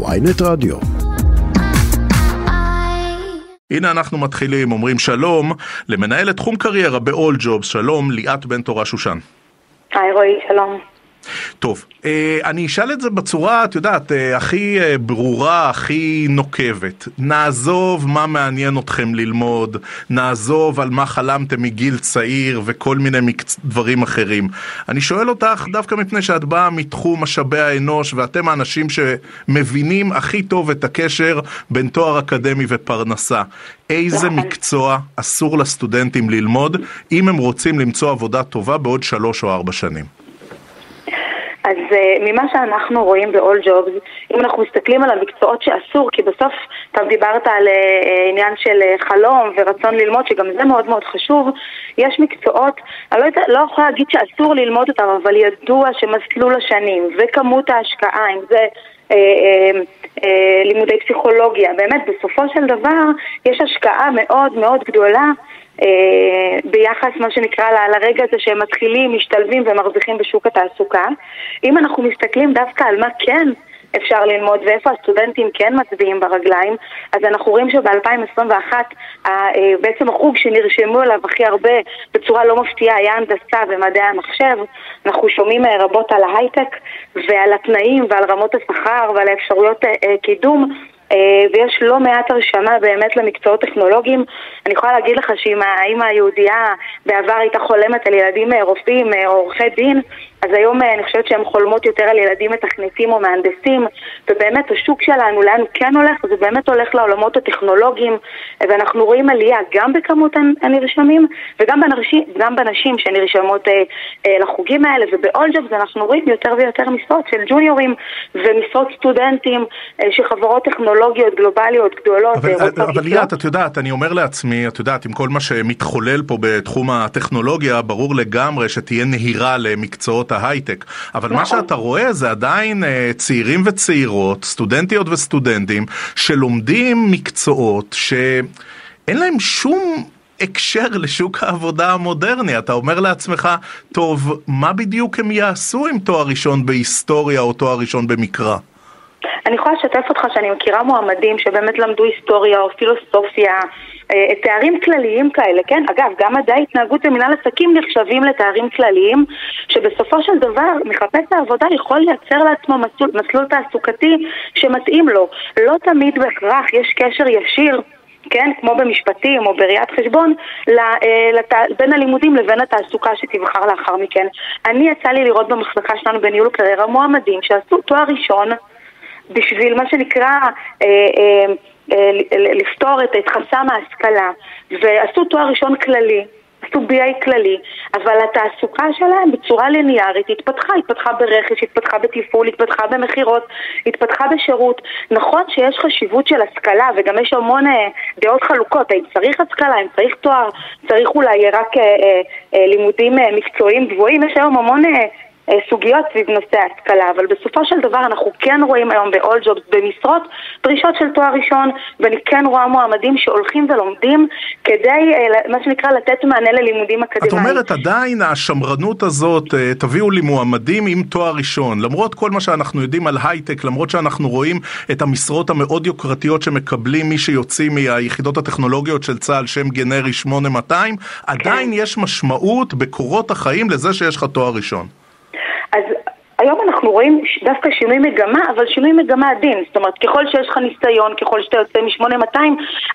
ויינט רדיו. הנה אנחנו מתחילים, אומרים שלום למנהלת תחום קריירה ב-all jobs, שלום ליאת בן תורה שושן. היי רועי, שלום. טוב, אה, אני אשאל את זה בצורה, את יודעת, אה, הכי אה, ברורה, הכי נוקבת. נעזוב מה מעניין אתכם ללמוד, נעזוב על מה חלמתם מגיל צעיר וכל מיני. דברים אחרים. אני שואל אותך דווקא מפני שאת באה מתחום משאבי האנוש ואתם האנשים שמבינים הכי טוב את הקשר בין תואר אקדמי ופרנסה. איזה נכון. מקצוע אסור לסטודנטים ללמוד אם הם רוצים למצוא עבודה טובה בעוד שלוש או ארבע שנים? אז uh, ממה שאנחנו רואים ב-all jobs, אם אנחנו מסתכלים על המקצועות שאסור, כי בסוף אתה דיברת על uh, עניין של uh, חלום ורצון ללמוד, שגם זה מאוד מאוד חשוב, יש מקצועות, אני לא, לא יכולה להגיד שאסור ללמוד אותם, אבל ידוע שמסלול השנים וכמות ההשקעה, אם זה... לימודי פסיכולוגיה, באמת בסופו של דבר יש השקעה מאוד מאוד גדולה ביחס מה שנקרא ל- לרגע הזה שהם מתחילים, משתלבים ומרוויחים בשוק התעסוקה. אם אנחנו מסתכלים דווקא על מה כן אפשר ללמוד ואיפה הסטודנטים כן מצביעים ברגליים, אז אנחנו רואים שב-2021 בעצם החוג שנרשמו אליו הכי הרבה בצורה לא מפתיעה היה הנדסה ומדעי המחשב. אנחנו שומעים אה, רבות על ההייטק ועל התנאים ועל רמות השכר ועל האפשרויות אה, אה, קידום. אה, ויש לא מעט הרשמה באמת למקצועות טכנולוגיים. אני יכולה להגיד לך שאם האמא היהודייה בעבר הייתה חולמת על ילדים אה, רופאים אה, או עורכי דין, אז היום אני חושבת שהן חולמות יותר על ילדים מתכנתים או מהנדסים, ובאמת השוק שלנו, לאן הוא כן הולך? זה באמת הולך לעולמות הטכנולוגיים, ואנחנו רואים עלייה גם בכמות הנרשמים וגם בנשים, גם בנשים שנרשמות אה, אה, לחוגים האלה, jobs אנחנו רואים יותר ויותר משרות של ג'וניורים ומשרות סטודנטים אה, שחברות טכנולוגיות גלובליות גדולות אבל, רוצות אבל לקלוט. ליאת, את יודעת, אני אומר לעצמי, את יודעת, עם כל מה שמתחולל פה בתחום הטכנולוגיה, ברור לגמרי שתהיה נהירה למקצועות ההייטק. אבל מה נכון. שאתה רואה זה עדיין אה, צעירים וצעירות, סטודנטיות וסטודנטים, שלומדים מקצועות שאין להם שום... הקשר לשוק העבודה המודרני, אתה אומר לעצמך, טוב, מה בדיוק הם יעשו עם תואר ראשון בהיסטוריה או תואר ראשון במקרא? אני יכולה לשתף אותך שאני מכירה מועמדים שבאמת למדו היסטוריה או פילוסופיה, תארים כלליים כאלה, כן? אגב, גם מדעי התנהגות ומנהל עסקים נחשבים לתארים כלליים, שבסופו של דבר מחפש העבודה יכול לייצר לעצמו מסלול, מסלול תעסוקתי שמתאים לו. לא תמיד בהכרח יש קשר ישיר כן, כמו במשפטים או בראיית חשבון, אה, לת- בין הלימודים לבין התעסוקה שתבחר לאחר מכן. אני יצא לי לראות במחלקה שלנו בניהול קריירה מועמדים שעשו תואר ראשון בשביל מה שנקרא אה, אה, אה, לפתור את, את חסם ההשכלה ועשו תואר ראשון כללי עשו BA כללי, אבל התעסוקה שלהם בצורה ליניארית התפתחה, התפתחה ברכש, התפתחה בתפעול, התפתחה במכירות, התפתחה בשירות. נכון שיש חשיבות של השכלה וגם יש המון אה, דעות חלוקות, האם צריך השכלה, האם צריך תואר, צריך אולי רק אה, אה, אה, לימודים אה, מקצועיים גבוהים, יש היום המון... אה, אה, סוגיות סביב נושא ההשכלה, אבל בסופו של דבר אנחנו כן רואים היום ב-all jobs במשרות דרישות של תואר ראשון, ואני כן רואה מועמדים שהולכים ולומדים כדי, אה, מה שנקרא, לתת מענה ללימודים את אקדמיים. אומרת עדיין השמרנות הזאת, אה, תביאו לי מועמדים עם תואר ראשון, למרות כל מה שאנחנו יודעים על הייטק, למרות שאנחנו רואים את המשרות המאוד יוקרתיות שמקבלים מי שיוצאים מהיחידות הטכנולוגיות של צה"ל, שם גנרי 8200, עדיין יש משמעות בקורות החיים לזה שיש לך תואר ראשון. אז היום אנחנו רואים דווקא שינוי מגמה, אבל שינוי מגמה עדין. זאת אומרת, ככל שיש לך ניסיון, ככל שאתה יוצא מ-8200,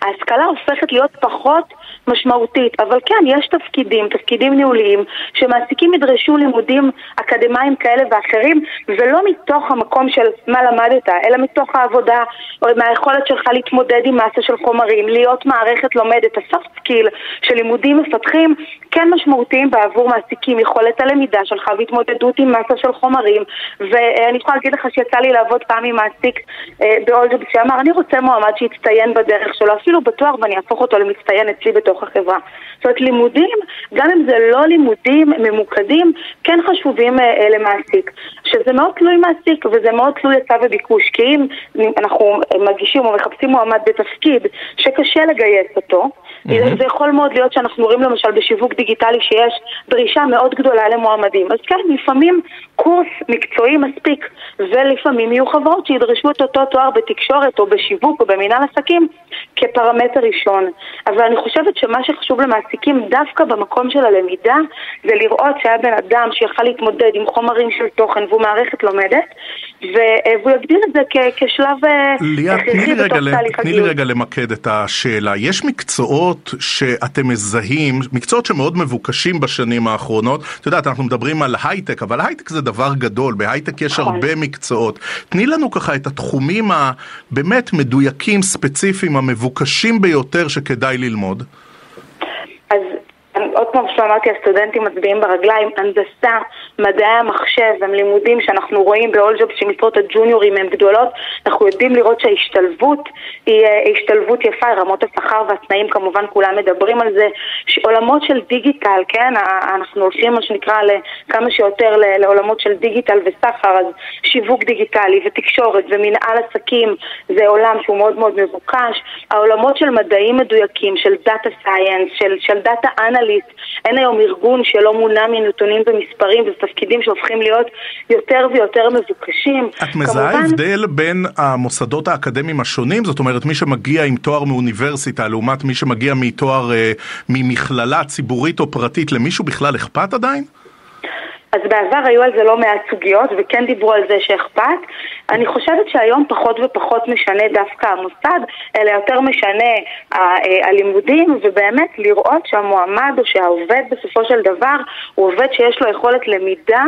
ההשכלה הופכת להיות פחות משמעותית. אבל כן, יש תפקידים, תפקידים ניהוליים, שמעסיקים ידרשו לימודים אקדמיים כאלה ואחרים, ולא מתוך המקום של מה למדת, אלא מתוך העבודה, או מהיכולת שלך להתמודד עם מסה של חומרים, להיות מערכת לומדת, ה soft skill של לימודים מפתחים, כן משמעותיים בעבור מעסיקים, יכולת הלמידה שלך והתמודדות עם מסה של חומרים ואני יכולה להגיד לך שיצא לי לעבוד פעם עם מעסיק אה, באולג'וב שאמר אני רוצה מועמד שיצטיין בדרך שלו אפילו בתואר ואני אהפוך אותו למצטיין אצלי בתוך החברה. זאת אומרת לימודים, גם אם זה לא לימודים ממוקדים, כן חשובים אה, אה, למעסיק. שזה מאוד תלוי מעסיק וזה מאוד תלוי היצע וביקוש כי אם אנחנו מגישים או מחפשים מועמד בתפקיד שקשה לגייס אותו זה יכול מאוד להיות שאנחנו רואים למשל בשיווק דיגיטלי שיש דרישה מאוד גדולה למועמדים. אז כן, לפעמים קורס מקצועי מספיק. ולפעמים יהיו חברות שידרשו את אותו תואר בתקשורת או בשיווק או במנהל עסקים כפרמטר ראשון. אבל אני חושבת שמה שחשוב למעסיקים דווקא במקום של הלמידה זה לראות שהיה בן אדם שיכל להתמודד עם חומרים של תוכן והוא מערכת לומדת והוא יגדיר את זה כשלב אה, הכרחי בתוך תהליך הגיוס. תני לי רגע למקד את השאלה. יש מקצועות שאתם מזהים, מקצועות שמאוד מבוקשים בשנים האחרונות. את יודעת, אנחנו מדברים על הייטק, אבל הייטק זה דבר גדול, בהייטק יש נכון. הרבה מקצועות. תני לנו ככה את התחומים הבאמת מדויקים, ספציפיים, המבוקשים ביותר שכדאי ללמוד. עוד פעם שאמרתי, הסטודנטים מצביעים ברגליים, הנדסה, מדעי המחשב הם לימודים שאנחנו רואים באולג'וב שמשרות הג'וניורים הן גדולות, אנחנו יודעים לראות שההשתלבות היא אה, השתלבות יפה, רמות השכר והתנאים כמובן כולם מדברים על זה, עולמות של דיגיטל, כן, אנחנו הולכים מה שנקרא כמה שיותר לעולמות של דיגיטל וסחר, אז שיווק דיגיטלי ותקשורת ומנהל עסקים זה עולם שהוא מאוד מאוד מבוקש, העולמות של מדעים מדויקים, של data science, של, של data analyst, אין היום ארגון שלא מונע מנתונים ומספרים ותפקידים שהופכים להיות יותר ויותר מבוקשים. את מזהה כמובן... הבדל בין המוסדות האקדמיים השונים? זאת אומרת, מי שמגיע עם תואר מאוניברסיטה לעומת מי שמגיע מתואר אה, ממכללה ציבורית או פרטית, למישהו בכלל אכפת עדיין? אז בעבר היו על זה לא מעט סוגיות וכן דיברו על זה שאכפת. אני חושבת שהיום פחות ופחות משנה דווקא המוסד, אלא יותר משנה אה, הלימודים ובאמת לראות שהמועמד או שהעובד בסופו של דבר הוא עובד שיש לו יכולת למידה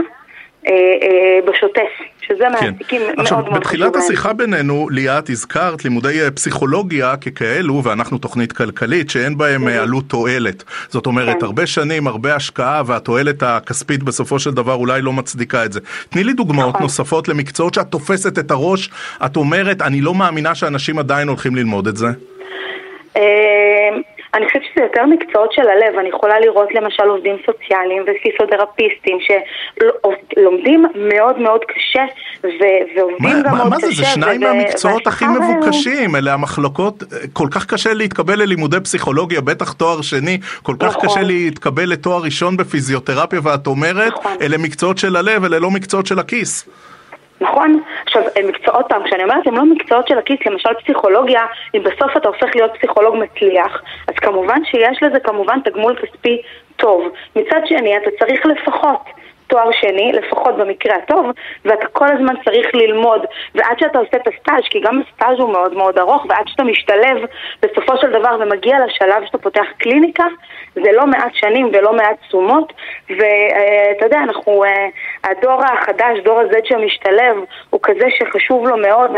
בשוטף, שזה כן. מעסיקים מאוד מאוד חשובים. עכשיו, בתחילת השיחה בינינו, ליאת, הזכרת לימודי אה, פסיכולוגיה ככאלו, ואנחנו תוכנית כלכלית, שאין בהם עלות תועלת. זאת אומרת, כן. הרבה שנים, הרבה השקעה, והתועלת הכספית בסופו של דבר אולי לא מצדיקה את זה. תני לי דוגמאות נכון. נוספות למקצועות שאת תופסת את הראש, את אומרת, אני לא מאמינה שאנשים עדיין הולכים ללמוד את זה. אני חושבת שזה יותר מקצועות של הלב, אני יכולה לראות למשל עובדים סוציאליים ופיסודרפיסטים שלומדים מאוד מאוד קשה ועובדים מה, גם מה, מאוד מה קשה. מה זה? זה שניים מהמקצועות הכי מבוקשים, אלה המחלקות, כל כך קשה להתקבל ללימודי פסיכולוגיה, בטח תואר שני, כל כך נכון. קשה להתקבל לתואר ראשון בפיזיותרפיה ואת אומרת, נכון. אלה מקצועות של הלב, אלה לא מקצועות של הכיס. נכון? עכשיו, מקצועות, פעם, כשאני אומרת, הם לא מקצועות של הכיס, למשל פסיכולוגיה, אם בסוף אתה הופך להיות פסיכולוג מצליח, אז כמובן שיש לזה כמובן תגמול כספי טוב. מצד שני, אתה צריך לפחות תואר שני, לפחות במקרה הטוב, ואתה כל הזמן צריך ללמוד, ועד שאתה עושה את הסטאז', כי גם הסטאז' הוא מאוד מאוד ארוך, ועד שאתה משתלב בסופו של דבר ומגיע לשלב שאתה פותח קליניקה, זה לא מעט שנים ולא מעט תשומות, ואתה יודע, אנחנו, אה, הדור החדש, דור ה-Z שמשתלב, הוא כזה שחשוב לו מאוד,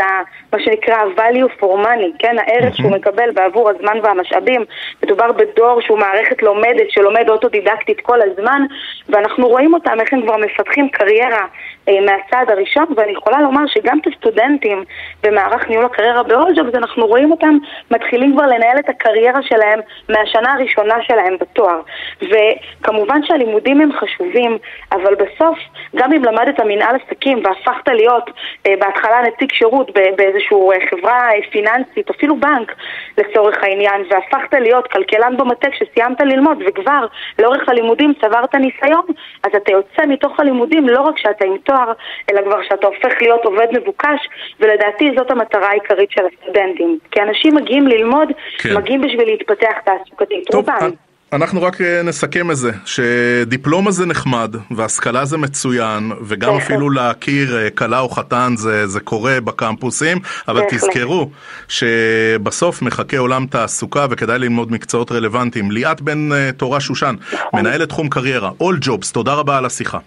מה שנקרא value for money, כן, הערך שהוא מקבל בעבור הזמן והמשאבים. מדובר בדור שהוא מערכת לומדת, שלומד אוטודידקטית כל הזמן, ואנחנו רואים אותם, איך הם כבר מפתחים קריירה מהצעד הראשון, ואני יכולה לומר שגם את הסטודנטים במערך ניהול הקריירה באולג'ובס, אנחנו רואים אותם מתחילים כבר לנהל את הקריירה שלהם מהשנה הראשונה שלהם בתואר. וכמובן שהלימודים הם חשובים, אבל בסוף, גם אם למדת מנהל עסקים והפכת להיות אה, בהתחלה נציג שירות באיזושהי אה, חברה פיננסית, אפילו בנק לצורך העניין, והפכת להיות כלכלן במטה כשסיימת ללמוד וכבר לאורך הלימודים צברת ניסיון, אז אתה יוצא מתוך הלימודים לא רק שאתה עם תואר, אלא כבר שאתה הופך להיות עובד מבוקש, ולדעתי זאת המטרה העיקרית של הסטודנטים. כי אנשים מגיעים ללמוד, כן. מגיעים בשביל להתפתח תעסוקתית, רובם. אה, אנחנו רק אה, נסכם את זה, שדיפלומה זה נחמד, והשכלה זה מצוין, וגם אפילו להכיר אה, כלה או חתן זה, זה קורה בקמפוסים, אבל תזכרו שבסוף מחכה עולם תעסוקה וכדאי ללמוד מקצועות רלוונטיים. ליאת בן תורה שושן, נכון. מנהלת תחום קריירה, All Jobs, תודה רבה על השיחה.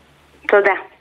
תודה.